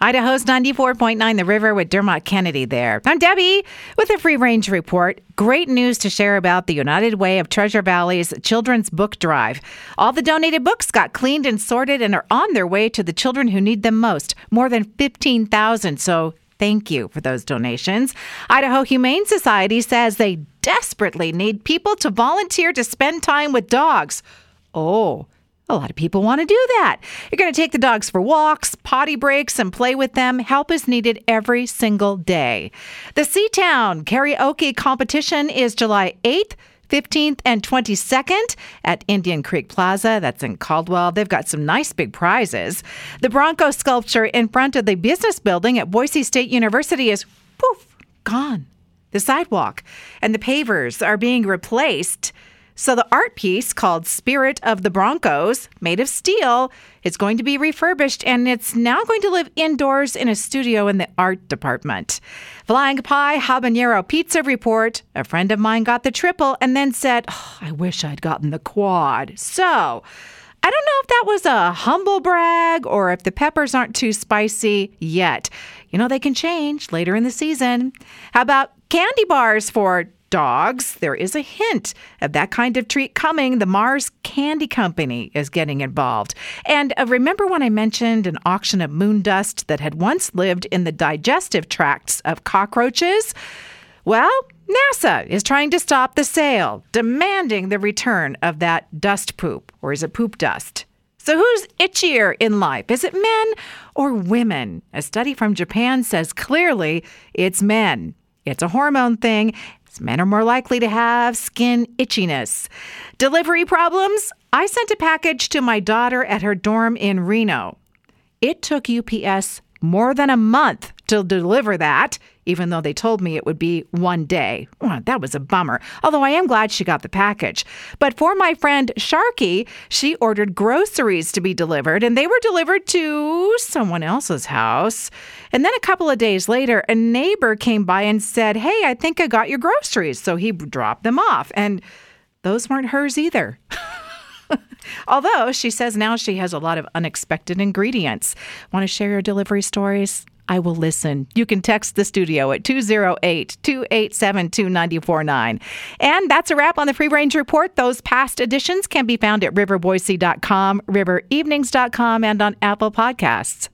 Idaho's 94.9 The River with Dermot Kennedy there. I'm Debbie with a free range report. Great news to share about the United Way of Treasure Valley's children's book drive. All the donated books got cleaned and sorted and are on their way to the children who need them most. More than 15,000. So thank you for those donations. Idaho Humane Society says they desperately need people to volunteer to spend time with dogs. Oh, a lot of people want to do that. You're going to take the dogs for walks, potty breaks, and play with them. Help is needed every single day. The Seatown Karaoke competition is July 8th. 15th and 22nd at Indian Creek Plaza. That's in Caldwell. They've got some nice big prizes. The Bronco sculpture in front of the business building at Boise State University is poof, gone. The sidewalk and the pavers are being replaced. So the art piece called Spirit of the Broncos, made of steel, is going to be refurbished and it's now going to live indoors in a studio in the art department. Flying Pie Habanero Pizza report. A friend of mine got the triple and then said, oh, I wish I'd gotten the quad. So I don't know if that was a humble brag or if the peppers aren't too spicy yet. You know, they can change later in the season. How about candy bars for dogs, there is a hint of that kind of treat coming. The Mars Candy Company is getting involved. And uh, remember when I mentioned an auction of moon dust that had once lived in the digestive tracts of cockroaches? Well, NASA is trying to stop the sale, demanding the return of that dust poop, or is it poop dust? So, who's itchier in life? Is it men or women? A study from Japan says clearly it's men. It's a hormone thing, Men are more likely to have skin itchiness. Delivery problems? I sent a package to my daughter at her dorm in Reno. It took UPS more than a month to deliver that, even though they told me it would be one day. That was a bummer, although I am glad she got the package. But for my friend Sharky, she ordered groceries to be delivered, and they were delivered to someone else's house. And then a couple of days later, a neighbor came by and said, Hey, I think I got your groceries. So he dropped them off, and those weren't hers either. Although she says now she has a lot of unexpected ingredients. Want to share your delivery stories? I will listen. You can text the studio at 208 287 2949. And that's a wrap on the Free Range Report. Those past editions can be found at riverboise.com, riverevenings.com, and on Apple Podcasts.